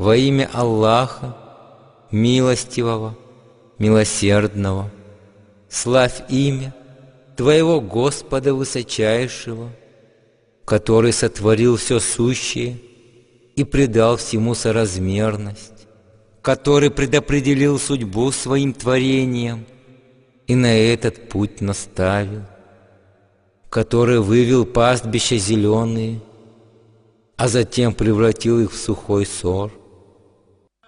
Во имя Аллаха, милостивого, милосердного, славь имя Твоего Господа Высочайшего, который сотворил все сущее и придал всему соразмерность, который предопределил судьбу своим творением и на этот путь наставил, который вывел пастбища зеленые, а затем превратил их в сухой сор,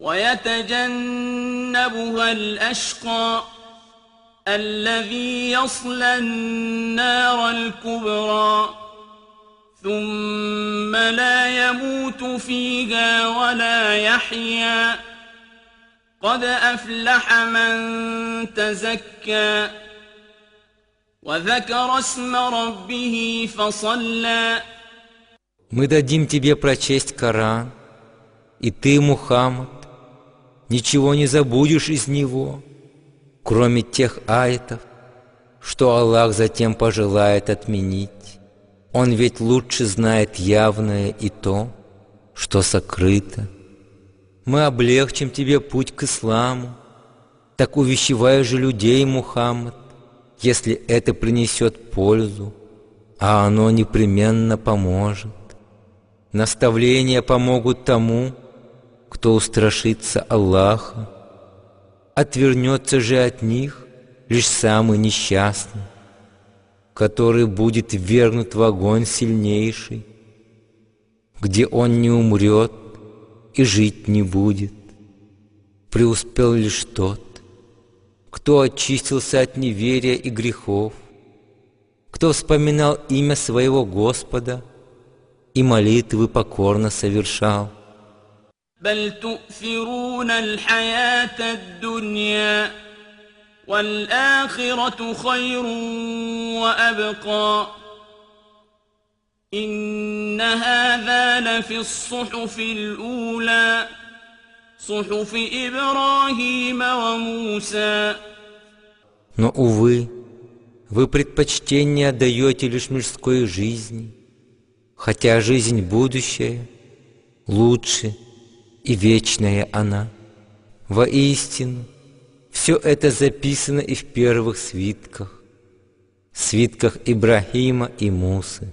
ويتجنبها الأشقى الذي يصلى النار الكبرى ثم لا يموت فيها ولا يحيا قد أفلح من تزكى وذكر اسم ربه فصلى Мы дадим тебе прочесть Коран, и ты, Мухаммад, ничего не забудешь из него, кроме тех аятов, что Аллах затем пожелает отменить. Он ведь лучше знает явное и то, что сокрыто. Мы облегчим тебе путь к исламу, так увещевай же людей, Мухаммад, если это принесет пользу, а оно непременно поможет. Наставления помогут тому, кто устрашится Аллаха, отвернется же от них лишь самый несчастный, который будет ввергнут в огонь сильнейший, где он не умрет и жить не будет. Преуспел лишь тот, кто очистился от неверия и грехов, кто вспоминал имя своего Господа и молитвы покорно совершал. بل تؤثرون الحياة الدنيا والآخرة خير وأبقى إن هذا لفي الصحف الأولى صحف إبراهيم وموسى Но, увы, вы предпочтение отдаете лишь мирской жизни, хотя жизнь будущая лучше – и вечная она. Воистину, все это записано и в первых свитках, свитках Ибрахима и Мусы.